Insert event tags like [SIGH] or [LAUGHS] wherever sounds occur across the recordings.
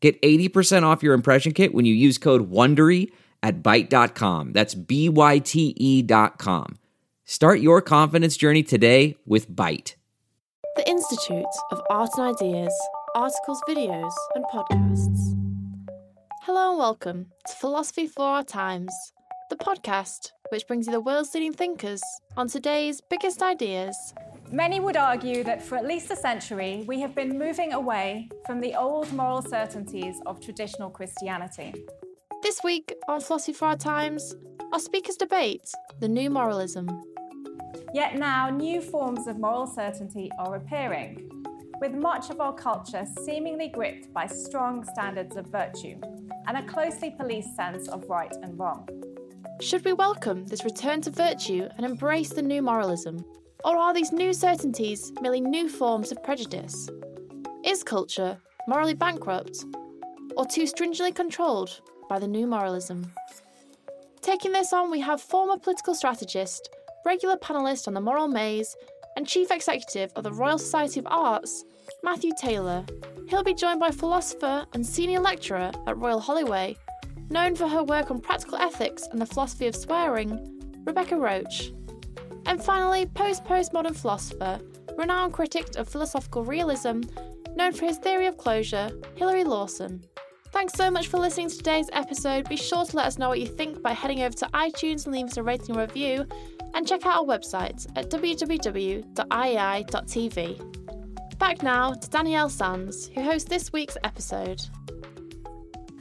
Get 80% off your impression kit when you use code WONDERY at Byte.com. That's B-Y-T-E dot com. Start your confidence journey today with Byte. The Institute of Art and Ideas, articles, videos, and podcasts. Hello and welcome to Philosophy for Our Times, the podcast which brings you the world's leading thinkers on today's biggest ideas. Many would argue that for at least a century, we have been moving away from the old moral certainties of traditional Christianity. This week on Philosophy for Our Times, our speakers debate the new moralism. Yet now, new forms of moral certainty are appearing, with much of our culture seemingly gripped by strong standards of virtue and a closely policed sense of right and wrong. Should we welcome this return to virtue and embrace the new moralism? Or are these new certainties merely new forms of prejudice? Is culture morally bankrupt or too stringently controlled by the new moralism? Taking this on, we have former political strategist, regular panellist on The Moral Maze, and chief executive of the Royal Society of Arts, Matthew Taylor. He'll be joined by philosopher and senior lecturer at Royal Holloway, known for her work on practical ethics and the philosophy of swearing, Rebecca Roache. And finally, post postmodern philosopher, renowned critic of philosophical realism, known for his theory of closure, Hilary Lawson. Thanks so much for listening to today's episode. Be sure to let us know what you think by heading over to iTunes and leaving us a rating and review, and check out our website at www.iai.tv. Back now to Danielle Sands, who hosts this week's episode.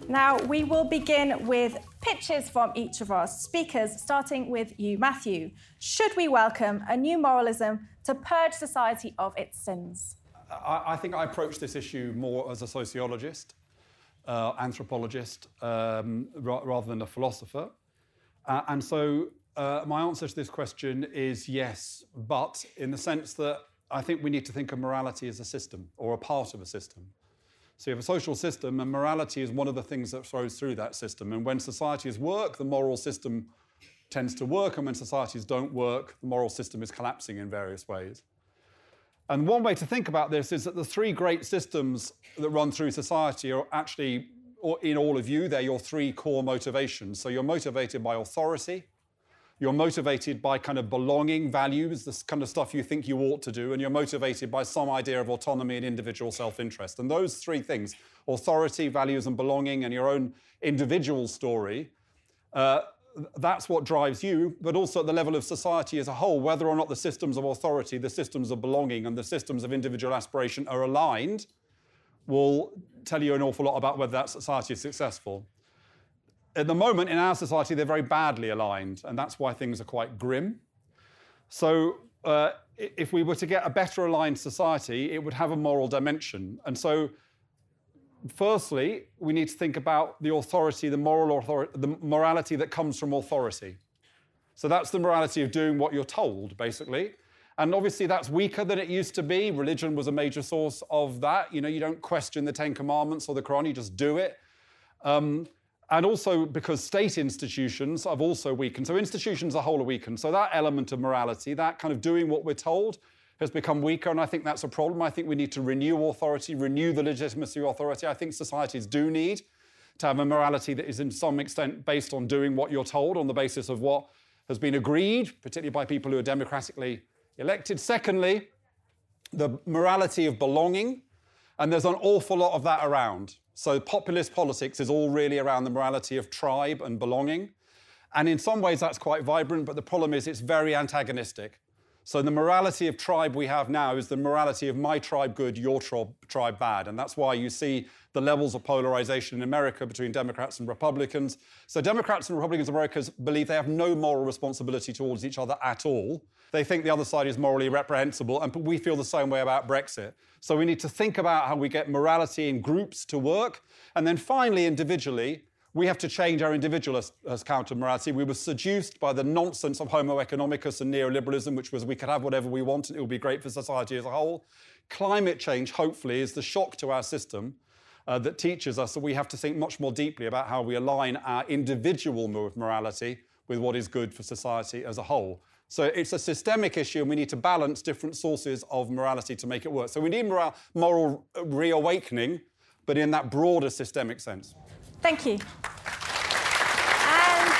Now, we will begin with pitches from each of our speakers, starting with you, Matthew. Should we welcome a new moralism to purge society of its sins? I, I think I approach this issue more as a sociologist, uh, anthropologist, um, ra- rather than a philosopher. Uh, and so uh, my answer to this question is yes, but in the sense that I think we need to think of morality as a system or a part of a system. So you have a social system, and morality is one of the things that flows through that system. And when societies work, the moral system tends to work, and when societies don't work, the moral system is collapsing in various ways. And one way to think about this is that the three great systems that run through society are actually, in all of you, they're your three core motivations. So you're motivated by authority, you're motivated by kind of belonging values, this kind of stuff you think you ought to do, and you're motivated by some idea of autonomy and individual self interest. And those three things authority, values, and belonging, and your own individual story uh, that's what drives you, but also at the level of society as a whole, whether or not the systems of authority, the systems of belonging, and the systems of individual aspiration are aligned, will tell you an awful lot about whether that society is successful at the moment in our society, they're very badly aligned, and that's why things are quite grim. So, uh, if we were to get a better aligned society, it would have a moral dimension. And so, firstly, we need to think about the authority, the moral authority, the morality that comes from authority. So that's the morality of doing what you're told, basically. And obviously, that's weaker than it used to be. Religion was a major source of that. You know, you don't question the Ten Commandments or the Quran, you just do it. Um, and also because state institutions have also weakened. So institutions as a whole are weakened. So that element of morality, that kind of doing what we're told, has become weaker, and I think that's a problem. I think we need to renew authority, renew the legitimacy of authority. I think societies do need to have a morality that is in some extent based on doing what you're told on the basis of what has been agreed, particularly by people who are democratically elected. Secondly, the morality of belonging, and there's an awful lot of that around. So populist politics is all really around the morality of tribe and belonging. And in some ways that's quite vibrant, but the problem is it's very antagonistic. So the morality of tribe we have now is the morality of my tribe good, your tribe bad. And that's why you see the levels of polarization in America between Democrats and Republicans. So Democrats and Republicans in America believe they have no moral responsibility towards each other at all. They think the other side is morally reprehensible, and we feel the same way about Brexit. So we need to think about how we get morality in groups to work. And then finally, individually, we have to change our individual as, as counter morality. We were seduced by the nonsense of Homo economicus and neoliberalism, which was we could have whatever we want and it would be great for society as a whole. Climate change, hopefully, is the shock to our system uh, that teaches us that we have to think much more deeply about how we align our individual morality with what is good for society as a whole. So it's a systemic issue, and we need to balance different sources of morality to make it work. So we need moral, moral reawakening, but in that broader systemic sense. Thank you. And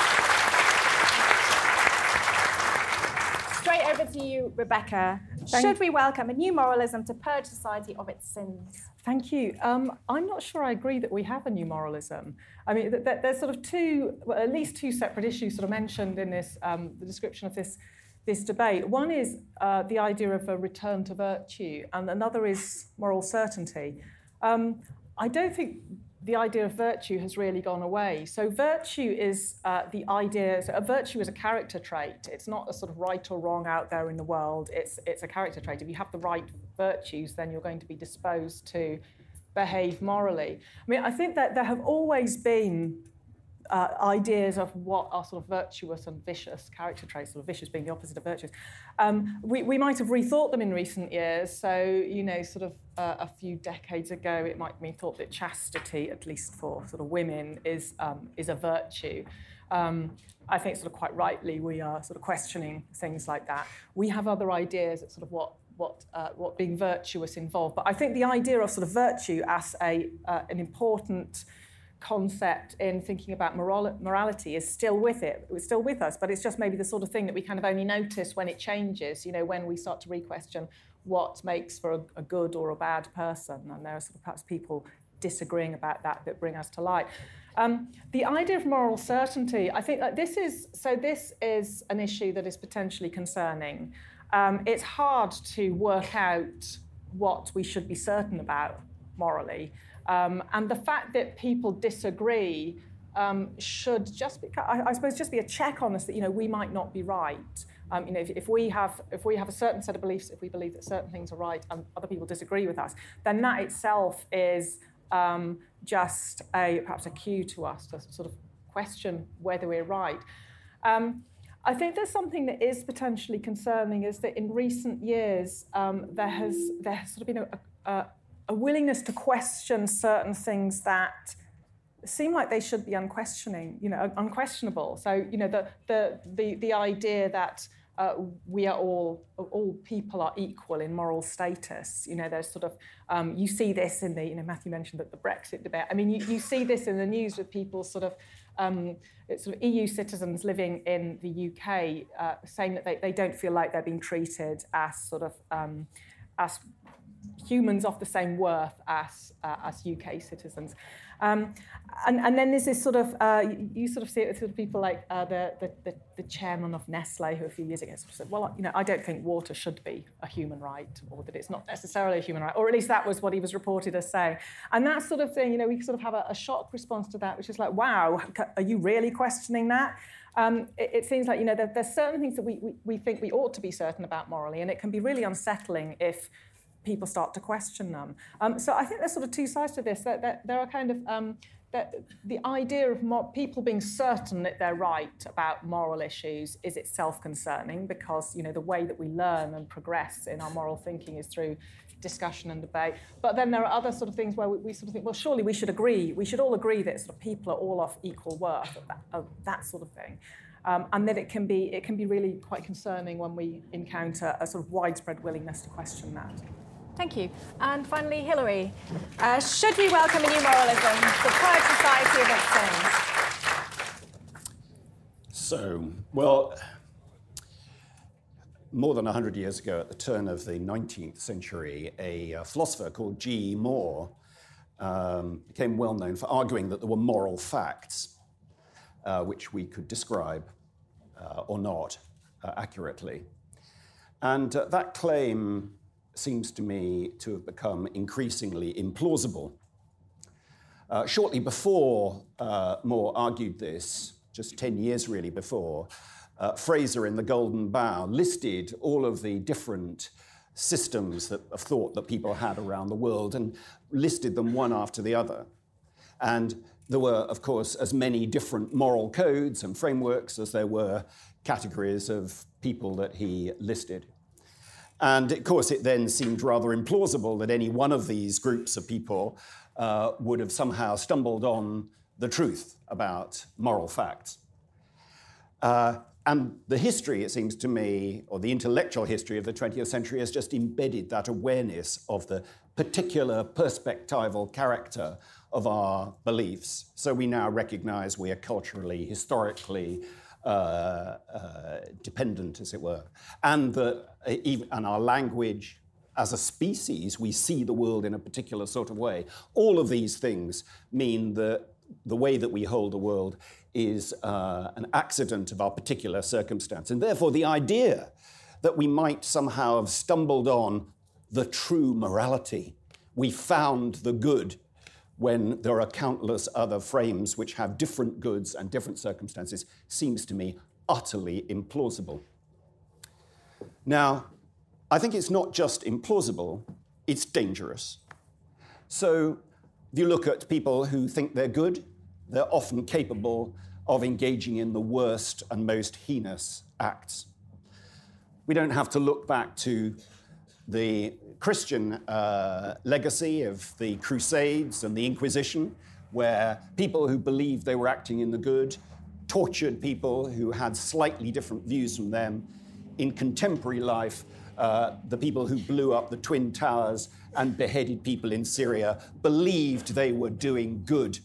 straight over to you, Rebecca. Thank Should we welcome a new moralism to purge society of its sins? Thank you. Um, I'm not sure I agree that we have a new moralism. I mean, th- th- there's sort of two, well, at least two separate issues sort of mentioned in this, um, the description of this, this debate. One is uh, the idea of a return to virtue, and another is moral certainty. Um, I don't think the idea of virtue has really gone away. So virtue is uh, the idea. So a virtue is a character trait. It's not a sort of right or wrong out there in the world. It's it's a character trait. If you have the right virtues, then you're going to be disposed to behave morally. I mean, I think that there have always been uh, ideas of what are sort of virtuous and vicious character traits, sort of vicious being the opposite of virtuous. Um, we, we might have rethought them in recent years. So, you know, sort of uh, a few decades ago, it might be thought that chastity, at least for sort of women, is, um, is a virtue. Um, I think sort of quite rightly we are sort of questioning things like that. We have other ideas at sort of what what, uh, what being virtuous involved. But I think the idea of sort of virtue as a, uh, an important concept in thinking about moral- morality is still with it. It's still with us, but it's just maybe the sort of thing that we kind of only notice when it changes, you know, when we start to re-question what makes for a, a good or a bad person. And there are sort of perhaps people disagreeing about that that bring us to light. Um, the idea of moral certainty, I think that this is, so this is an issue that is potentially concerning. Um, it's hard to work out what we should be certain about morally. Um, and the fact that people disagree um, should just be, I, I, suppose, just be a check on us that you know we might not be right. Um, you know, if, if, we have if we have a certain set of beliefs, if we believe that certain things are right and other people disagree with us, then that itself is um, just a perhaps a cue to us to sort of question whether we're right. Um, I think there's something that is potentially concerning is that in recent years um, there has there has sort of been a, a, a willingness to question certain things that seem like they should be unquestioning, you know, unquestionable. So, you know, the the the, the idea that uh, we are all all people are equal in moral status. You know, there's sort of um, you see this in the you know Matthew mentioned that the Brexit debate. I mean, you, you see this in the news with people sort of. Um, sort of EU citizens living in the UK uh, saying that they, they don't feel like they're being treated as sort of um, as humans of the same worth as, uh, as UK citizens. Um, and, and then there's this sort of, uh, you, sort of see it with sort of people like uh, the, the, the, the, chairman of Nestle, who a few years ago sort of said, well, you know, I don't think water should be a human right, or that it's not necessarily a human right, or at least that was what he was reported as saying. And that sort of thing, you know, we sort of have a, a shock response to that, which is like, wow, are you really questioning that? Um, it, it, seems like you know there, there's certain things that we, we, we think we ought to be certain about morally, and it can be really unsettling if people start to question them. Um, so I think there's sort of two sides to this. That there are kind of um, that the idea of people being certain that they're right about moral issues is itself concerning because you know the way that we learn and progress in our moral thinking is through discussion and debate. But then there are other sort of things where we, we sort of think, well, surely we should agree. We should all agree that sort of people are all of equal worth, that, that sort of thing. Um, and that it can be it can be really quite concerning when we encounter a sort of widespread willingness to question that. Thank you. And finally, Hilary, uh, should we welcome a new moralism, the pride society of its So, well, more than 100 years ago, at the turn of the 19th century, a uh, philosopher called G.E. Moore um, became well known for arguing that there were moral facts uh, which we could describe uh, or not uh, accurately. And that claim seems to me to have become increasingly implausible. Uh, shortly before uh, Moore argued this, just 10 years really before, uh, Frazer in The Golden Bough listed all of the different systems that, of thought that people had around the world and listed them one after the other. And there were, of course, as many different moral codes and frameworks as there were categories of people that he listed. And of course, it then seemed rather implausible that any one of these groups of people uh, would have somehow stumbled on the truth about moral facts. Uh, and the history, it seems to me, or the intellectual history of the 20th century, has just embedded that awareness of the particular perspectival character of our beliefs. So we now recognize we are culturally, historically uh, uh, dependent, as it were, and that and our language. As a species, we see the world in a particular sort of way. All of these things mean that the way that we hold the world is uh, an accident of our particular circumstance. And therefore, the idea that we might somehow have stumbled on the true morality, we found the good when there are countless other frames which have different goods and different circumstances, seems to me utterly implausible. Now, I think it's not just implausible, it's dangerous. So, if you look at people who think they're good, they're often capable of engaging in the worst and most heinous acts. We don't have to look back to the Christian uh, legacy of the Crusades and the Inquisition, where people who believed they were acting in the good tortured people who had slightly different views from them. In contemporary life, uh, the people who blew up the Twin Towers and beheaded people in Syria believed they were doing good.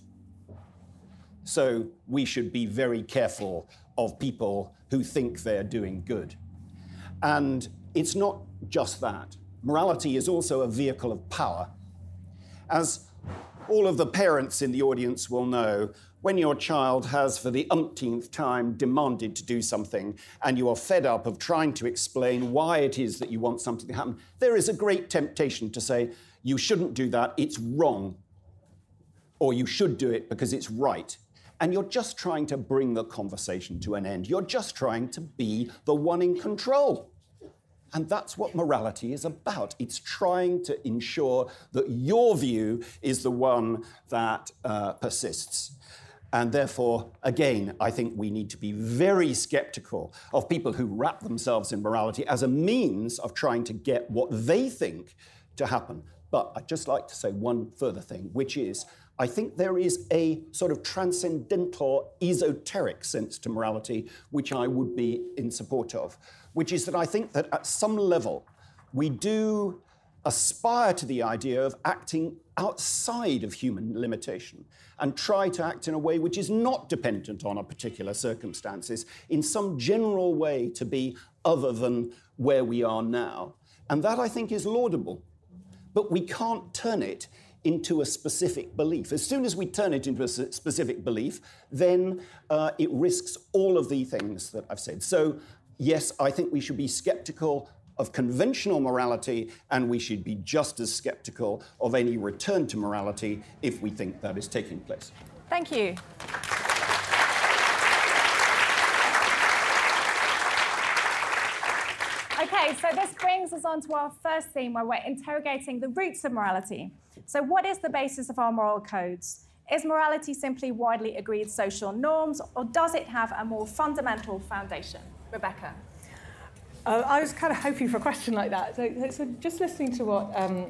So we should be very careful of people who think they're doing good. And it's not just that. Morality is also a vehicle of power. As all of the parents in the audience will know, when your child has, for the umpteenth time, demanded to do something, and you are fed up of trying to explain why it is that you want something to happen, there is a great temptation to say, You shouldn't do that, it's wrong. Or you should do it because it's right. And you're just trying to bring the conversation to an end. You're just trying to be the one in control. And that's what morality is about. It's trying to ensure that your view is the one that uh, persists. And therefore, again, I think we need to be very skeptical of people who wrap themselves in morality as a means of trying to get what they think to happen. But I'd just like to say one further thing, which is I think there is a sort of transcendental, esoteric sense to morality, which I would be in support of, which is that I think that at some level we do aspire to the idea of acting outside of human limitation and try to act in a way which is not dependent on a particular circumstances, in some general way to be other than where we are now. And that I think is laudable. But we can't turn it into a specific belief. As soon as we turn it into a specific belief, then uh, it risks all of the things that I've said. So, yes, I think we should be skeptical of conventional morality, and we should be just as skeptical of any return to morality if we think that is taking place. Thank you. Okay, so this brings us on to our first theme where we're interrogating the roots of morality. So, what is the basis of our moral codes? Is morality simply widely agreed social norms, or does it have a more fundamental foundation? Rebecca. Uh, I was kind of hoping for a question like that. So, so just listening to what, um,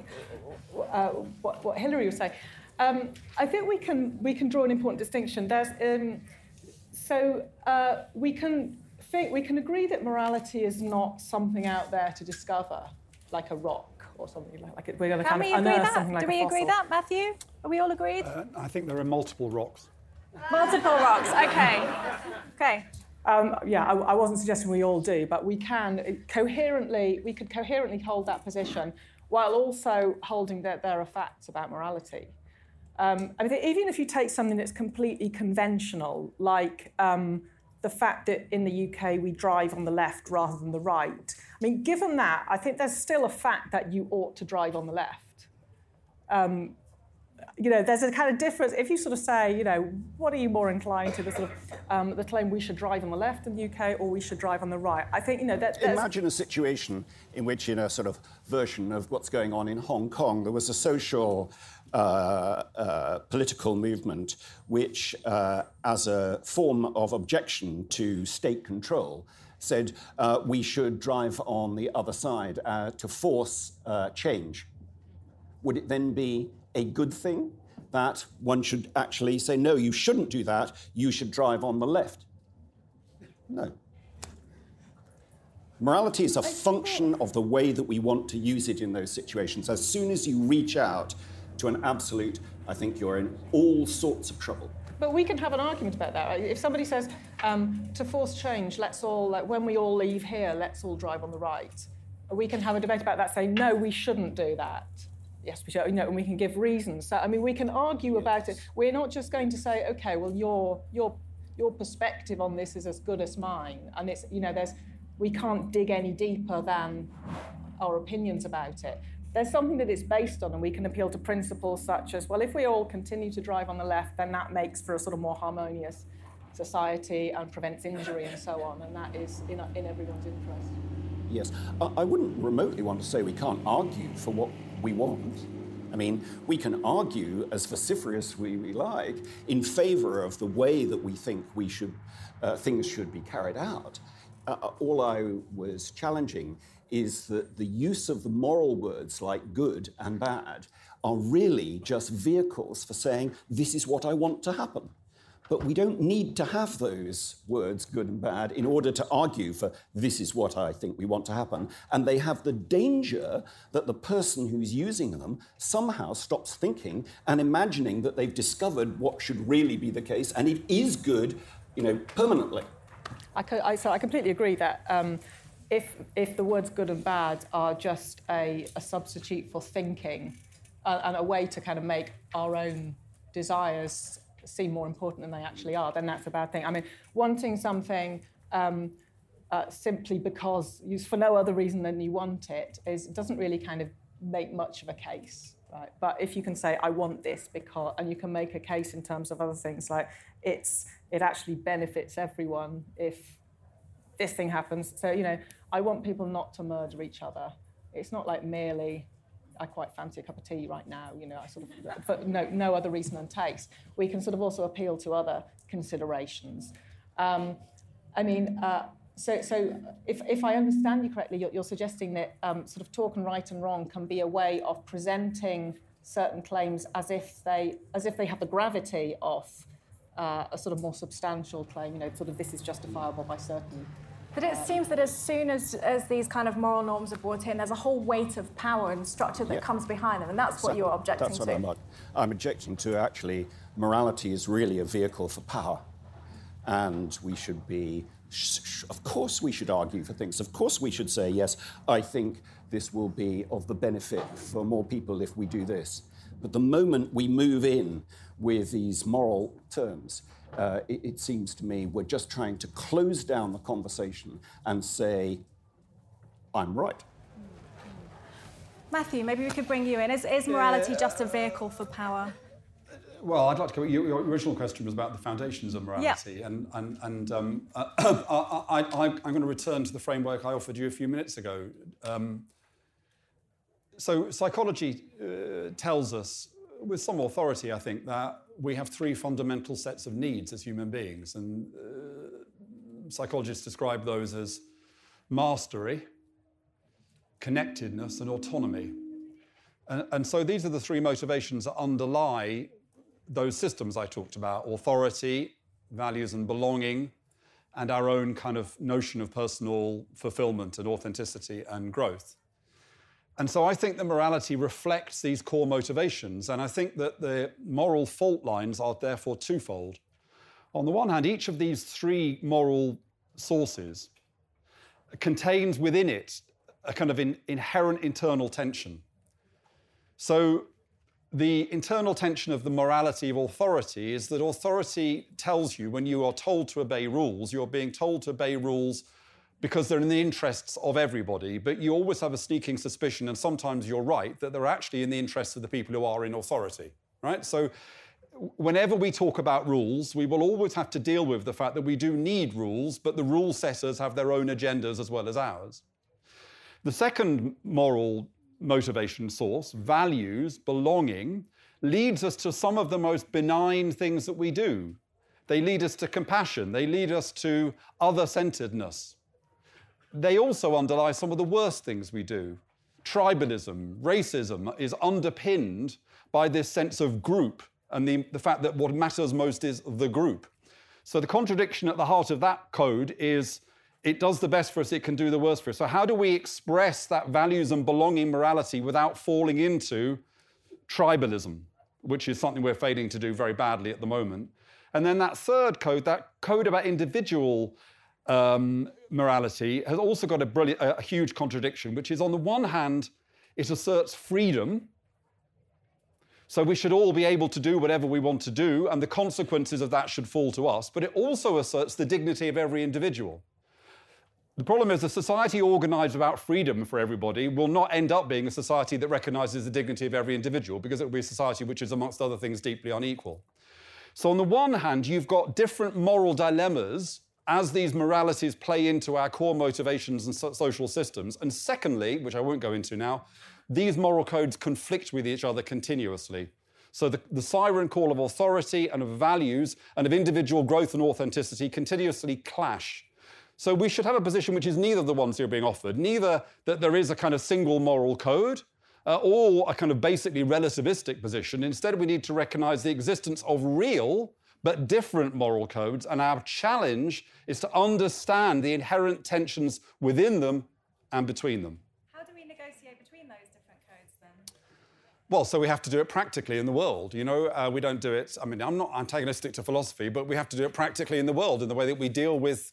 uh, what, what Hilary was saying, um, I think we can, we can draw an important distinction. There's, um, so uh, we can think we can agree that morality is not something out there to discover, like a rock or something like, like it, we're going to kind of we agree unearth that? something like Do we a agree fossil. that, Matthew? Are we all agreed? Uh, I think there are multiple rocks. Multiple rocks. Okay. Okay. Um, yeah, I, I wasn't suggesting we all do, but we can coherently, we could coherently hold that position while also holding that there are facts about morality. Um, I mean, even if you take something that's completely conventional, like um, the fact that in the UK we drive on the left rather than the right. I mean, given that, I think there's still a fact that you ought to drive on the left. Um, you know, there's a kind of difference. If you sort of say, you know, what are you more inclined to, the sort of um, the claim we should drive on the left in the UK or we should drive on the right? I think, you know, that. Imagine a situation in which, in a sort of version of what's going on in Hong Kong, there was a social uh, uh, political movement which, uh, as a form of objection to state control, said uh, we should drive on the other side uh, to force uh, change. Would it then be a good thing that one should actually say, no, you shouldn't do that, you should drive on the left? No. Morality is a function of the way that we want to use it in those situations. As soon as you reach out to an absolute, I think you're in all sorts of trouble. But we can have an argument about that. If somebody says, um, to force change, let's all, like, when we all leave here, let's all drive on the right, we can have a debate about that, saying, no, we shouldn't do that. Yes, we should, you know, and we can give reasons. So, I mean, we can argue yes. about it. We're not just going to say, okay, well, your, your, your perspective on this is as good as mine. And it's, you know, there's, we can't dig any deeper than our opinions about it there's something that it's based on, and we can appeal to principles such as, well, if we all continue to drive on the left, then that makes for a sort of more harmonious society and prevents injury and so on, and that is in, in everyone's interest. Yes, I wouldn't remotely want to say we can't argue for what we want. I mean, we can argue as vociferous we, we like in favor of the way that we think we should, uh, things should be carried out. Uh, uh all I was challenging is that the use of the moral words like good and bad are really just vehicles for saying, this is what I want to happen. But we don't need to have those words, good and bad, in order to argue for this is what I think we want to happen. And they have the danger that the person who's using them somehow stops thinking and imagining that they've discovered what should really be the case, and it is good, you know, permanently. I, co- I, so I completely agree that um, if, if the words good and bad are just a, a substitute for thinking uh, and a way to kind of make our own desires seem more important than they actually are, then that's a bad thing. I mean, wanting something um, uh, simply because, used for no other reason than you want it, is, doesn't really kind of make much of a case. Right? But if you can say, I want this because, and you can make a case in terms of other things, like it's, it actually benefits everyone if this thing happens. So, you know, I want people not to murder each other. It's not like merely, I quite fancy a cup of tea right now, you know, I sort of, for no, no other reason than taste. We can sort of also appeal to other considerations. Um, I mean, uh, so, so if, if I understand you correctly, you're, you're suggesting that um, sort of talk and right and wrong can be a way of presenting certain claims as if they, as if they have the gravity of uh, a sort of more substantial claim, you know, sort of this is justifiable by certain but it seems that as soon as, as these kind of moral norms are brought in, there's a whole weight of power and structure that yeah. comes behind them, and that's what you're objecting that's to. What I'm, I'm objecting to. Actually, morality is really a vehicle for power, and we should be. Of course, we should argue for things. Of course, we should say, yes, I think this will be of the benefit for more people if we do this. But the moment we move in with these moral terms, uh, it, it seems to me we're just trying to close down the conversation and say, I'm right. Matthew, maybe we could bring you in. Is, is morality just a vehicle for power? Well, I'd like to. Your, your original question was about the foundations of morality, yeah. and and and um, uh, [COUGHS] I, I, am going to return to the framework I offered you a few minutes ago. Um, so, psychology uh, tells us, with some authority, I think, that we have three fundamental sets of needs as human beings, and uh, psychologists describe those as mastery, connectedness, and autonomy. And, and so these are the three motivations that underlie those systems I talked about authority, values, and belonging, and our own kind of notion of personal fulfillment and authenticity and growth. And so I think that morality reflects these core motivations. And I think that the moral fault lines are therefore twofold. On the one hand, each of these three moral sources contains within it a kind of in, inherent internal tension. So the internal tension of the morality of authority is that authority tells you when you are told to obey rules, you're being told to obey rules because they're in the interests of everybody, but you always have a sneaking suspicion, and sometimes you're right, that they're actually in the interests of the people who are in authority, right? So whenever we talk about rules, we will always have to deal with the fact that we do need rules, but the rule setters have their own agendas as well as ours. The second moral motivation source, values, belonging, leads us to some of the most benign things that we do. They lead us to compassion, they lead us to other centeredness. They also underlie some of the worst things we do. Tribalism, racism is underpinned by this sense of group and the, the fact that what matters most is the group. So the contradiction at the heart of that code is it does the best for us, it can do the worst for us. So, how do we express that values and belonging morality without falling into tribalism, which is something we're failing to do very badly at the moment? And then that third code, that code about individual um, morality, has also got a, brilliant, a huge contradiction, which is on the one hand, it asserts freedom. So we should all be able to do whatever we want to do, and the consequences of that should fall to us. But it also asserts the dignity of every individual. The problem is a society organized about freedom for everybody will not end up being a society that recognizes the dignity of every individual because it will be a society which is, amongst other things, deeply unequal. So, on the one hand, you've got different moral dilemmas as these moralities play into our core motivations and so- social systems. And secondly, which I won't go into now, these moral codes conflict with each other continuously. So the, the, siren call of authority and of values and of individual growth and authenticity continuously clash. So we should have a position which is neither the ones you're being offered, neither that there is a kind of single moral code uh, or a kind of basically relativistic position. Instead, we need to recognize the existence of real but different moral codes, and our challenge is to understand the inherent tensions within them and between them. How do we negotiate between those different codes then? Well, so we have to do it practically in the world. You know, uh, we don't do it. I mean, I'm not antagonistic to philosophy, but we have to do it practically in the world in the way that we deal with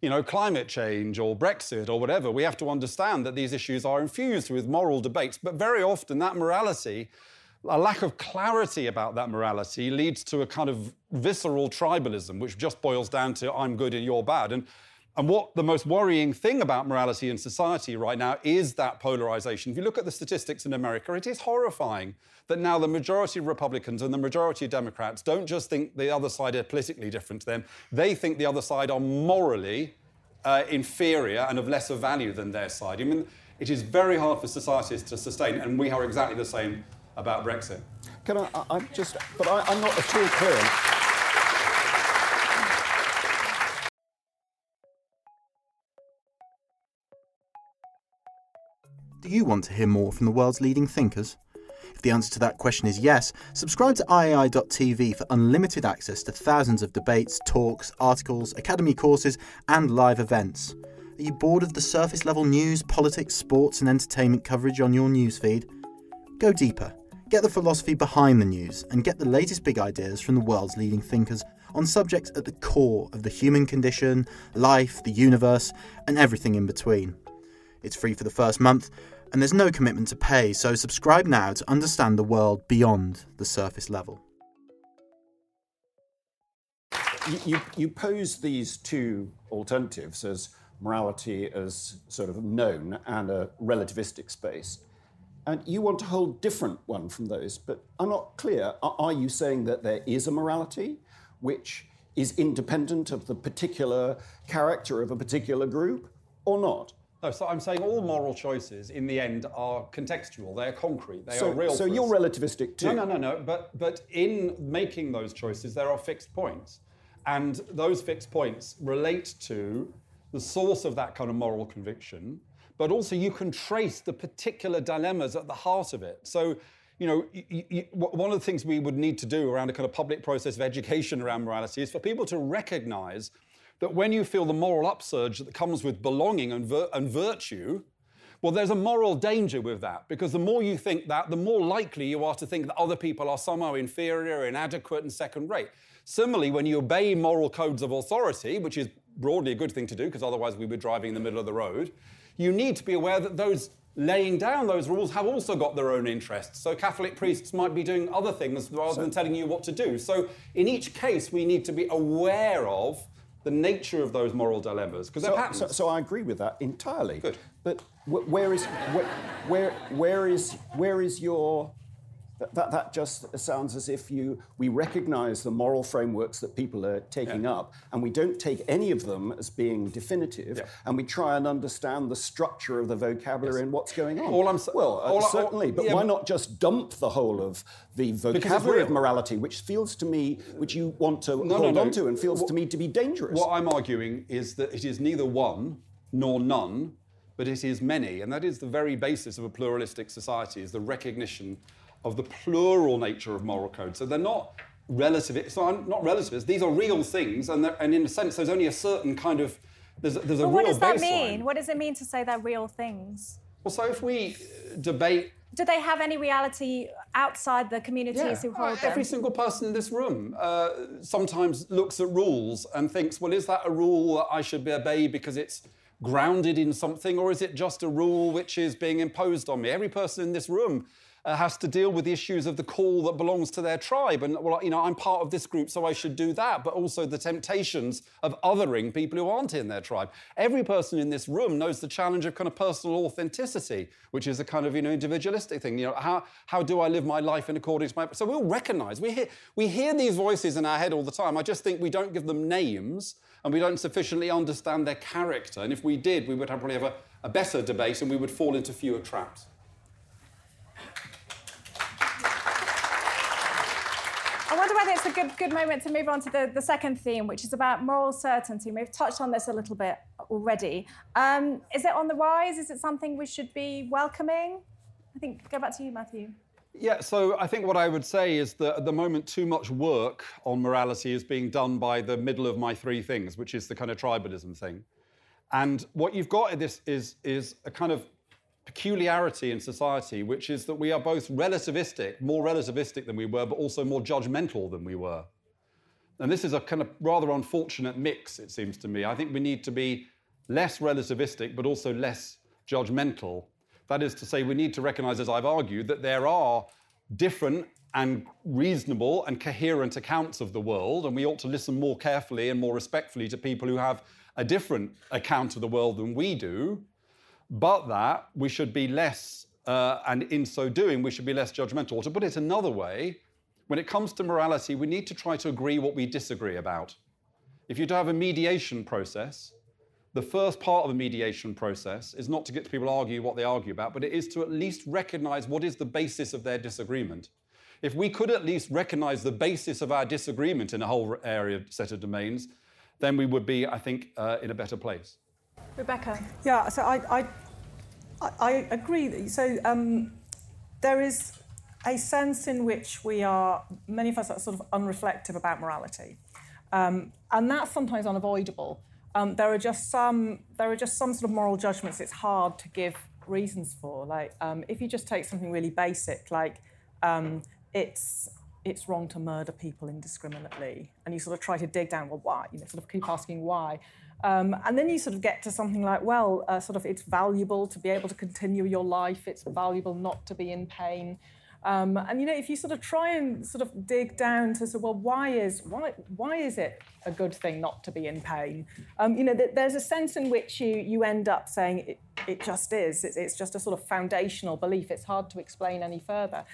you know, climate change or Brexit or whatever, we have to understand that these issues are infused with moral debates. But very often, that morality, a lack of clarity about that morality, leads to a kind of visceral tribalism, which just boils down to I'm good and you're bad. And and what the most worrying thing about morality in society right now is that polarization. If you look at the statistics in America, it is horrifying that now the majority of Republicans and the majority of Democrats don't just think the other side are politically different to them, they think the other side are morally uh, inferior and of lesser value than their side. I mean, it is very hard for societies to sustain, and we are exactly the same about Brexit. Can I, I am just, but I, I'm not at all clear. Do you want to hear more from the world's leading thinkers? If the answer to that question is yes, subscribe to IAI.tv for unlimited access to thousands of debates, talks, articles, academy courses, and live events. Are you bored of the surface level news, politics, sports, and entertainment coverage on your newsfeed? Go deeper. Get the philosophy behind the news and get the latest big ideas from the world's leading thinkers on subjects at the core of the human condition, life, the universe, and everything in between. It's free for the first month, and there's no commitment to pay, so subscribe now to understand the world beyond the surface level. You, you, you pose these two alternatives as morality as sort of known and a relativistic space. And you want a whole different one from those, but I'm not clear. Are, you saying that there is a morality which is independent of the particular character of a particular group or not? No, so I'm saying all moral choices in the end are contextual. They are concrete. They so, are real. So you're relativistic too. No, no, no, no. But but in making those choices, there are fixed points, and those fixed points relate to the source of that kind of moral conviction. But also, you can trace the particular dilemmas at the heart of it. So. You know, you, you, one of the things we would need to do around a kind of public process of education around morality is for people to recognize that when you feel the moral upsurge that comes with belonging and, vir- and virtue, well, there's a moral danger with that because the more you think that, the more likely you are to think that other people are somehow inferior, inadequate, and second rate. Similarly, when you obey moral codes of authority, which is broadly a good thing to do because otherwise we be driving in the middle of the road, you need to be aware that those laying down those rules have also got their own interests. So Catholic priests might be doing other things rather so, than telling you what to do. So in each case, we need to be aware of the nature of those moral dilemmas because so. So, so, I agree with that entirely. Good. But where is where, where where is where is your That, that, that, just sounds as if you we recognize the moral frameworks that people are taking yeah. up, and we don't take any of them as being definitive, yeah. and we try and understand the structure of the vocabulary yes. and what's going on. All I'm well, uh, all, certainly, all, but yeah, why not just dump the whole of the vocabulary of morality, which feels to me, which you want to no, hold no, no. on to, and feels what, to me to be dangerous? What I'm arguing is that it is neither one nor none, but it is many, and that is the very basis of a pluralistic society: is the recognition of the plural nature of moral code. So they're not relative. So I'm not relativist. These are real things, and, and in a sense, there's only a certain kind of there's, there's a well, real What does that baseline. mean? What does it mean to say they're real things? Well, so if we debate. Do they have any reality outside the communities yeah. who hold uh, Every single person in this room uh, sometimes looks at rules and thinks, well, is that a rule that I should obey because it's grounded in something, or is it just a rule which is being imposed on me? Every person in this room uh, has to deal with the issues of the call that belongs to their tribe. And, well, you know, I'm part of this group, so I should do that, but also the temptations of othering people who aren't in their tribe. Every person in this room knows the challenge of kind of personal authenticity, which is a kind of, you know, individualistic thing. You know, how, how do I live my life in accordance to my... So we'll recognize, we hear, we hear these voices in our head all the time. I just think we don't give them names and we don't sufficiently understand their character. And if we did, we would have probably have a, a better debate and we would fall into fewer traps. whether it's a good good moment to move on to the, the second theme, which is about moral certainty. We've touched on this a little bit already. Um, is it on the rise? Is it something we should be welcoming? I think go back to you, Matthew. Yeah, so I think what I would say is that at the moment, too much work on morality is being done by the middle of my three things, which is the kind of tribalism thing. And what you've got in this is, is a kind of peculiarity in society, which is that we are both relativistic, more relativistic than we were, but also more judgmental than we were. And this is a kind of rather unfortunate mix, it seems to me. I think we need to be less relativistic, but also less judgmental. That is to say, we need to recognize, as I've argued, that there are different and reasonable and coherent accounts of the world, and we ought to listen more carefully and more respectfully to people who have a different account of the world than we do but that we should be less, uh, and in so doing, we should be less judgmental. Or to put it another way, when it comes to morality, we need to try to agree what we disagree about. If you have a mediation process, the first part of a mediation process is not to get people to argue what they argue about, but it is to at least recognize what is the basis of their disagreement. If we could at least recognize the basis of our disagreement in a whole area set of domains, then we would be, I think, uh, in a better place. Rebecca. Yeah, so I, I, I agree. So um, there is a sense in which we are, many of us are sort of unreflective about morality. Um, and that's sometimes unavoidable. Um, there are just some there are just some sort of moral judgments it's hard to give reasons for. Like um, if you just take something really basic, like um, it's it's wrong to murder people indiscriminately, and you sort of try to dig down, well, why? You know, sort of keep asking why. Um, and then you sort of get to something like, well, uh, sort of it's valuable to be able to continue your life. It's valuable not to be in pain. Um, and you know, if you sort of try and sort of dig down to say, well, why is why why is it a good thing not to be in pain? Um, you know, th- there's a sense in which you you end up saying it, it just is. It's, it's just a sort of foundational belief. It's hard to explain any further.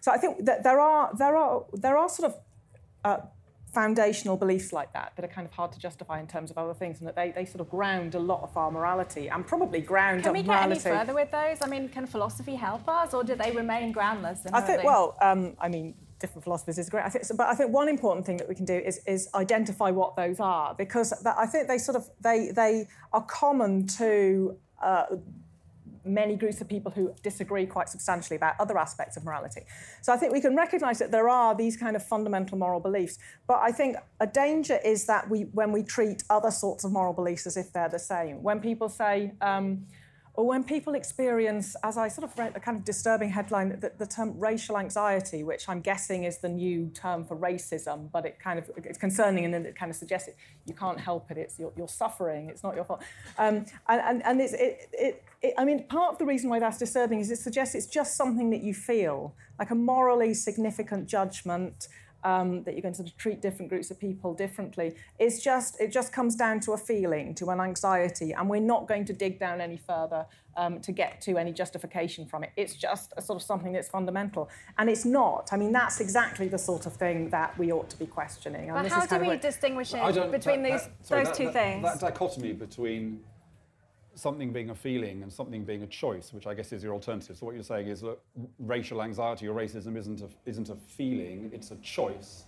So I think that there are there are there are sort of uh, foundational beliefs like that that are kind of hard to justify in terms of other things, and that they, they sort of ground a lot of our morality and probably ground up morality. Can we get any further with those? I mean, can philosophy help us, or do they remain groundless? I think, well, um, I mean, different philosophies is great. I think, so, but I think one important thing that we can do is, is identify what those are, because that, I think they sort of they they are common to uh, many groups of people who disagree quite substantially about other aspects of morality. So I think we can recognize that there are these kind of fundamental moral beliefs, but I think a danger is that we, when we treat other sorts of moral beliefs as if they're the same. When people say, um, or when people experience, as I sort of read a kind of disturbing headline, the, the, term racial anxiety, which I'm guessing is the new term for racism, but it kind of it's concerning and then it kind of suggests it, you can't help it, it's you're, you're suffering, it's not your fault. Um, and and, and it's, it, it, it, I mean, part of the reason why that's disturbing is it suggests it's just something that you feel, like a morally significant judgment um, that you're going to sort of treat different groups of people differently. It's just it just comes down to a feeling, to an anxiety, and we're not going to dig down any further um, to get to any justification from it. It's just a sort of something that's fundamental, and it's not. I mean, that's exactly the sort of thing that we ought to be questioning. But how do we distinguish it between that, these that, sorry, those that, two that, things? That dichotomy between something being a feeling and something being a choice, which I guess is your alternative. So what you're saying is, look, racial anxiety or racism isn't a, isn't a feeling; it's a choice.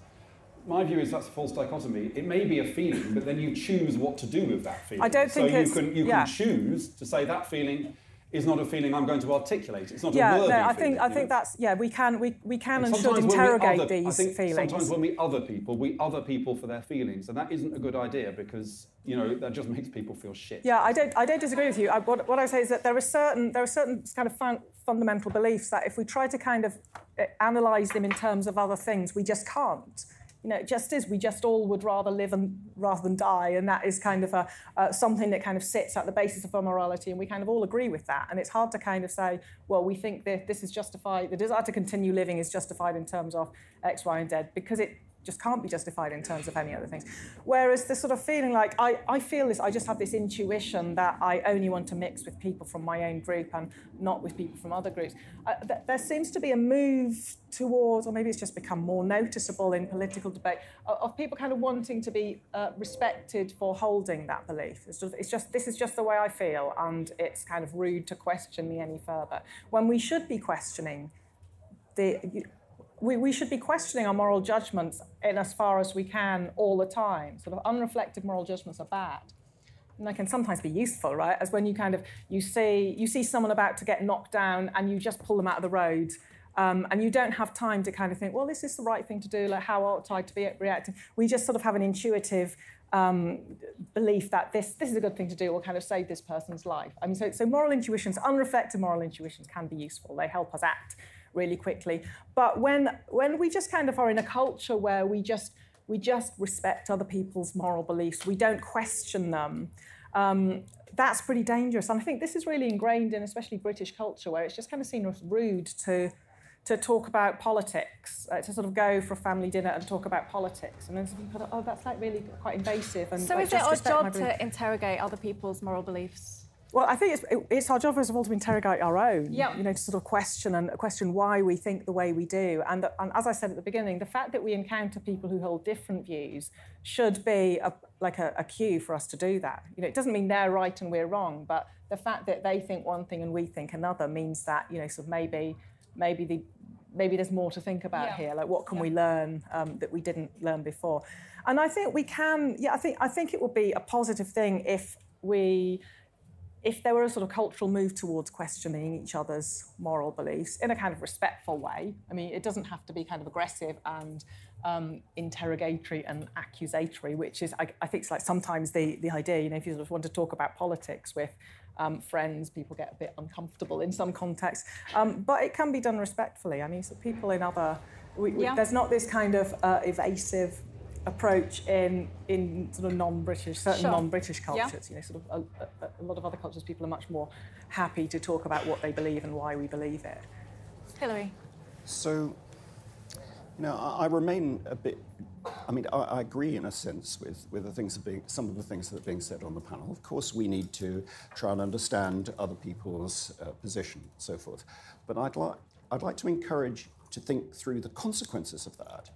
My view is that's a false dichotomy. It may be a feeling, but then you choose what to do with that feeling. I don't think so you can you yeah. can choose to say that feeling is not a feeling I'm going to articulate. It's not yeah, a worthy no, I feeling, think I you think know? that's yeah. We can we, we can and, should sometimes when we interrogate other- these I think feelings. Sometimes when we other people, we other people for their feelings, and that isn't a good idea because you know that just makes people feel shit. Yeah, I don't, I don't disagree with you. I, what, what I say is that there are certain, there are certain kind of fun, fundamental beliefs that if we try to kind of uh, analyse them in terms of other things, we just can't. You know, it just is. We just all would rather live and rather than die, and that is kind of a, uh, something that kind of sits at the basis of our morality, and we kind of all agree with that. And it's hard to kind of say, well, we think that this is justified. The desire to continue living is justified in terms of X, Y, and Z because it just can't be justified in terms of any other things. Whereas this sort of feeling like I, I feel this, I just have this intuition that I only want to mix with people from my own group and not with people from other groups. Uh, th- there seems to be a move towards, or maybe it's just become more noticeable in political debate, of, of people kind of wanting to be uh, respected for holding that belief. It's just, it's just, this is just the way I feel, and it's kind of rude to question me any further. When we should be questioning the we, we should be questioning our moral judgments in as far as we can all the time. Sort of unreflective moral judgments are bad. And they can sometimes be useful, right? As when you kind of you see you see someone about to get knocked down and you just pull them out of the road. Um, and you don't have time to kind of think, well, this is the right thing to do. Like, how ought I to be reacting? We just sort of have an intuitive um, belief that this this is a good thing to do will kind of save this person's life. I mean, so, so moral intuitions, unreflective moral intuitions, can be useful. They help us act really quickly. But when when we just kind of are in a culture where we just we just respect other people's moral beliefs, we don't question them. Um, that's pretty dangerous, and I think this is really ingrained in especially British culture, where it's just kind of seen as rude to to talk about politics, uh, to sort of go for a family dinner and talk about politics, and then some people, oh, that's like really quite invasive. And so like, is it our job to interrogate other people's moral beliefs? Well, I think it's, it's our job first of all to interrogate our own. Yeah. You know, to sort of question and question why we think the way we do. And, and as I said at the beginning, the fact that we encounter people who hold different views should be a, like a, a cue for us to do that. You know, it doesn't mean they're right and we're wrong, but the fact that they think one thing and we think another means that you know, sort of maybe maybe the maybe there's more to think about Yeah. here. Like, what can we learn um, that we didn't learn before? And I think we can. Yeah, I think I think it would be a positive thing if we if there were a sort of cultural move towards questioning each other's moral beliefs in a kind of respectful way, I mean, it doesn't have to be kind of aggressive and um, interrogatory and accusatory, which is, I, I think, it's like sometimes the, the idea, you know, if you sort of want to talk about politics with um, friends, people get a bit uncomfortable in some contexts. Um, but it can be done respectfully. I mean, so people in other, we, we, Yeah. there's not this kind of uh, evasive approach in in sort of non-British certain Sure. non-British Yeah. cultures. You know, sort of a, a, a lot of other cultures, people are much more happy to talk about what they believe and why we believe it. Hilary. So, you know, I, I remain a bit. I mean, I, I agree in a sense with, with the things that being, some of the things that are being said on the panel. Of course, we need to try and understand other people's uh, position, and so forth. But I'd like I'd like to encourage to think through the consequences of that.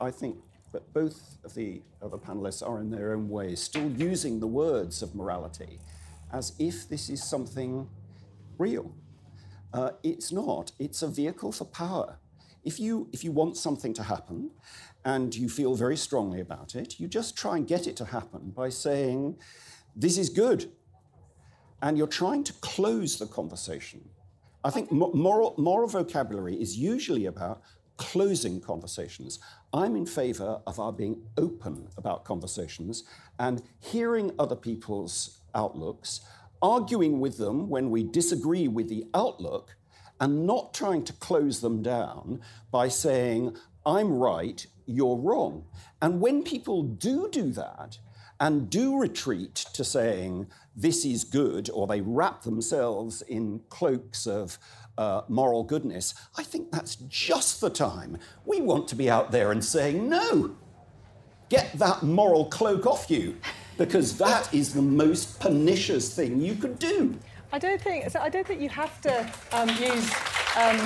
I think that both of the other panelists are, in their own way, still using the words of morality as if this is something real. Uh, it's not. It's a vehicle for power. If you, if you want something to happen and you feel very strongly about it, you just try and get it to happen by saying, This is good. And you're trying to close the conversation. I think moral, moral vocabulary is usually about closing conversations. I'm in favor of our being open about conversations and hearing other people's outlooks, arguing with them when we disagree with the outlook, and not trying to close them down by saying, I'm right, you're wrong. And when people do do that, and do retreat to saying this is good, or they wrap themselves in cloaks of uh, moral goodness, I think that's just the time we want to be out there and saying, no, get that moral cloak off you, because that is the most pernicious thing you could do. I don't think so. I don't think you have to um, use. Um,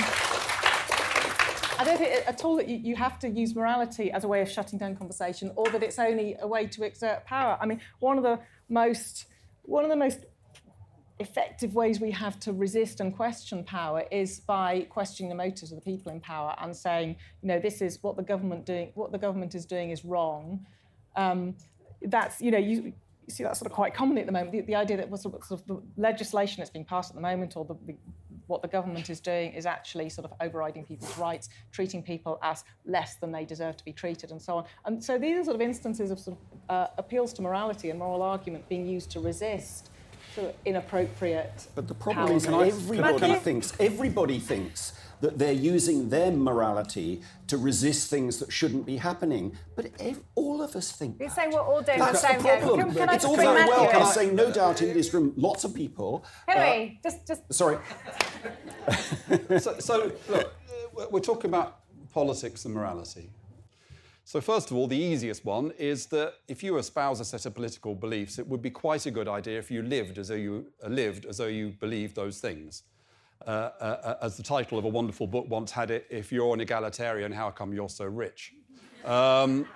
I don't think at all that you, you have to use morality as a way of shutting down conversation, or that it's only a way to exert power. I mean, one of the most one of the most effective ways we have to resist and question power is by questioning the motives of the people in power and saying, you know, this is what the government doing, what the government is doing is wrong. Um, that's, you know, you, you see that sort of quite commonly at the moment. The, the idea that sort of, sort of the legislation that's being passed at the moment, or the, the, what the government is doing, is actually sort of overriding people's rights, treating people as less than they deserve to be treated, and so on. And so these are sort of instances of sort of uh, appeals to morality and moral argument being used to resist sort of inappropriate. But the problem is everybody thinks everybody thinks that they're using their morality to resist things that shouldn't be happening. But ev- all of us think You're that. saying we're all doing That's the same the problem. Can, can it's just all very Matthew well. in? Can I say no doubt in this room, lots of people. Hilary, just, just. Sorry. [LAUGHS] so, so, look, uh, we're talking about politics and morality. So, first of all, the easiest one is that if you espouse a set of political beliefs, it would be quite a good idea if you lived as though you uh, lived as though you believed those things. Uh, uh, uh, as the title of a wonderful book once had it, if you're an egalitarian, how come you're so rich? Um,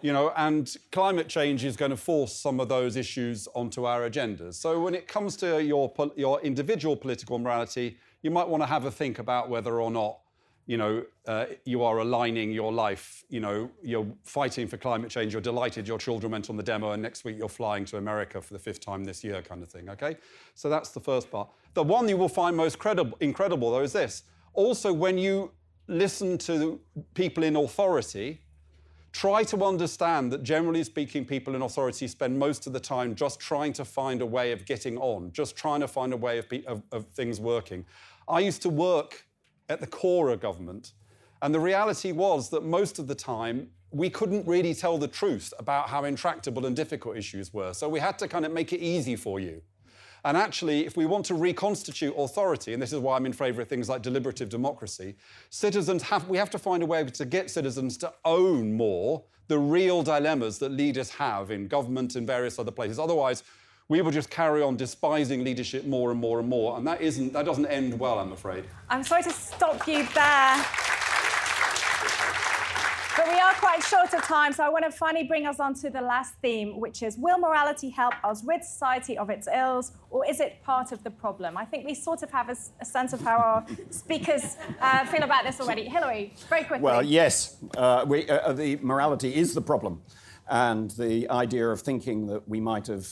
you know, and climate change is going to force some of those issues onto our agendas. So when it comes to your, your individual political morality, you might want to have a think about whether or not you know, uh, you are aligning your life, you know, you're fighting for climate change, you're delighted your children went on the demo, and next week you're flying to America for the fifth time this year, kind of thing, okay? So that's the first part. The one you will find most credible, incredible, though, is this. Also, when you listen to people in authority, try to understand that generally speaking, people in authority spend most of the time just trying to find a way of getting on, just trying to find a way of, of, of things working. I used to work at the core of government. And the reality was that most of the time, we couldn't really tell the truth about how intractable and difficult issues were. So we had to kind of make it easy for you. And actually, if we want to reconstitute authority, and this is why I'm in favour of things like deliberative democracy, citizens have, we have to find a way to get citizens to own more the real dilemmas that leaders have in government and various other places. Otherwise, we will just carry on despising leadership more and more and more, and that isn't that doesn't end well, I'm afraid. I'm sorry to stop you there. But we are quite short of time, so I want to finally bring us on to the last theme, which is Will morality help us rid society of its ills, or is it part of the problem? I think we sort of have a, a sense of how our [LAUGHS] speakers uh, feel about this already. Hilary, very quickly. Well, yes, uh, we, uh, the morality is the problem. And the idea of thinking that we might have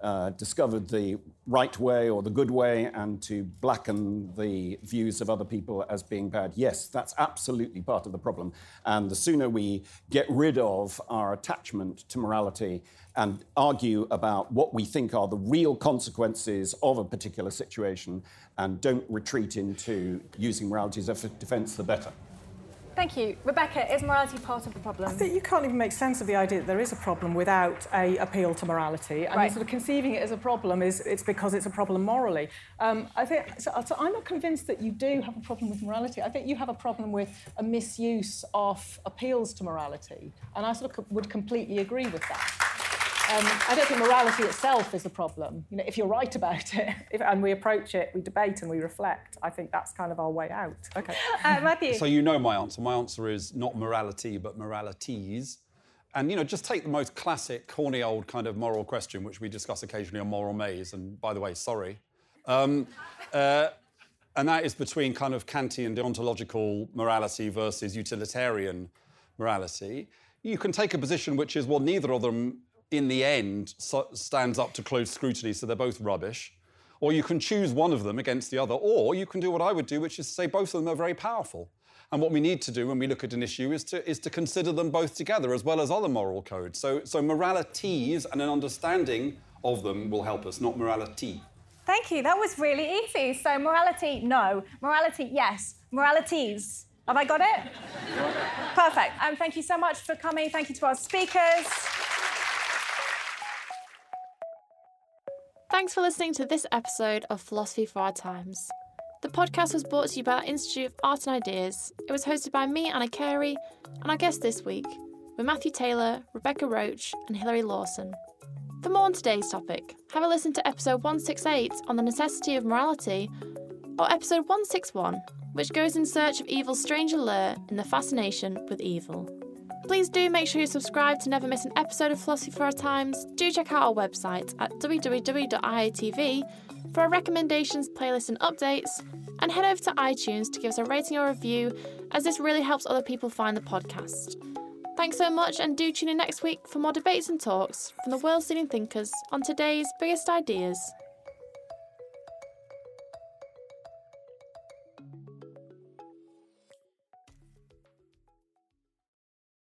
uh, discovered the right way or the good way and to blacken the views of other people as being bad. Yes, that's absolutely part of the problem. And the sooner we get rid of our attachment to morality and argue about what we think are the real consequences of a particular situation and don't retreat into using morality as a defense, the better. Thank you. Rebecca, is morality part of the problem? I think you can't even make sense of the idea that there is a problem without a appeal to morality. And right. sort of conceiving it as a problem is it's because it's a problem morally. Um, I think so, so I'm not convinced that you do have a problem with morality. I think you have a problem with a misuse of appeals to morality. And I sort of would completely agree with that. Um, I don't think morality itself is a problem. You know, if you're right about it, [LAUGHS] if, and we approach it, we debate and we reflect. I think that's kind of our way out. Okay, uh, Matthew. So you know my answer. My answer is not morality, but moralities. And you know, just take the most classic, corny old kind of moral question, which we discuss occasionally on Moral Maze. And by the way, sorry. Um, uh, and that is between kind of Kantian deontological morality versus utilitarian morality. You can take a position which is, well, neither of them in the end so stands up to close scrutiny, so they're both rubbish. Or you can choose one of them against the other, or you can do what I would do, which is say both of them are very powerful. And what we need to do when we look at an issue is to, is to consider them both together, as well as other moral codes. So, so moralities and an understanding of them will help us, not morality. Thank you. That was really easy. So morality, no. Morality, yes. Moralities. Have I got it? [LAUGHS] Perfect. Um, thank you so much for coming. Thank you to our speakers. Thanks for listening to this episode of Philosophy for Our Times. The podcast was brought to you by the Institute of Art and Ideas. It was hosted by me, Anna Carey, and our guests this week were Matthew Taylor, Rebecca Roache, and Hilary Lawson. For more on today's topic, have a listen to episode 168 on the necessity of morality, or episode 161, which goes in search of evil's strange allure in the fascination with evil. Please do make sure you subscribe to never miss an episode of Philosophy for Our Times. Do check out our website at www.iai.tv for our recommendations, playlists, and updates, and head over to iTunes to give us a rating or review, as this really helps other people find the podcast. Thanks so much, and do tune in next week for more debates and talks from the world's leading thinkers on today's biggest ideas.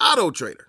AutoTrader.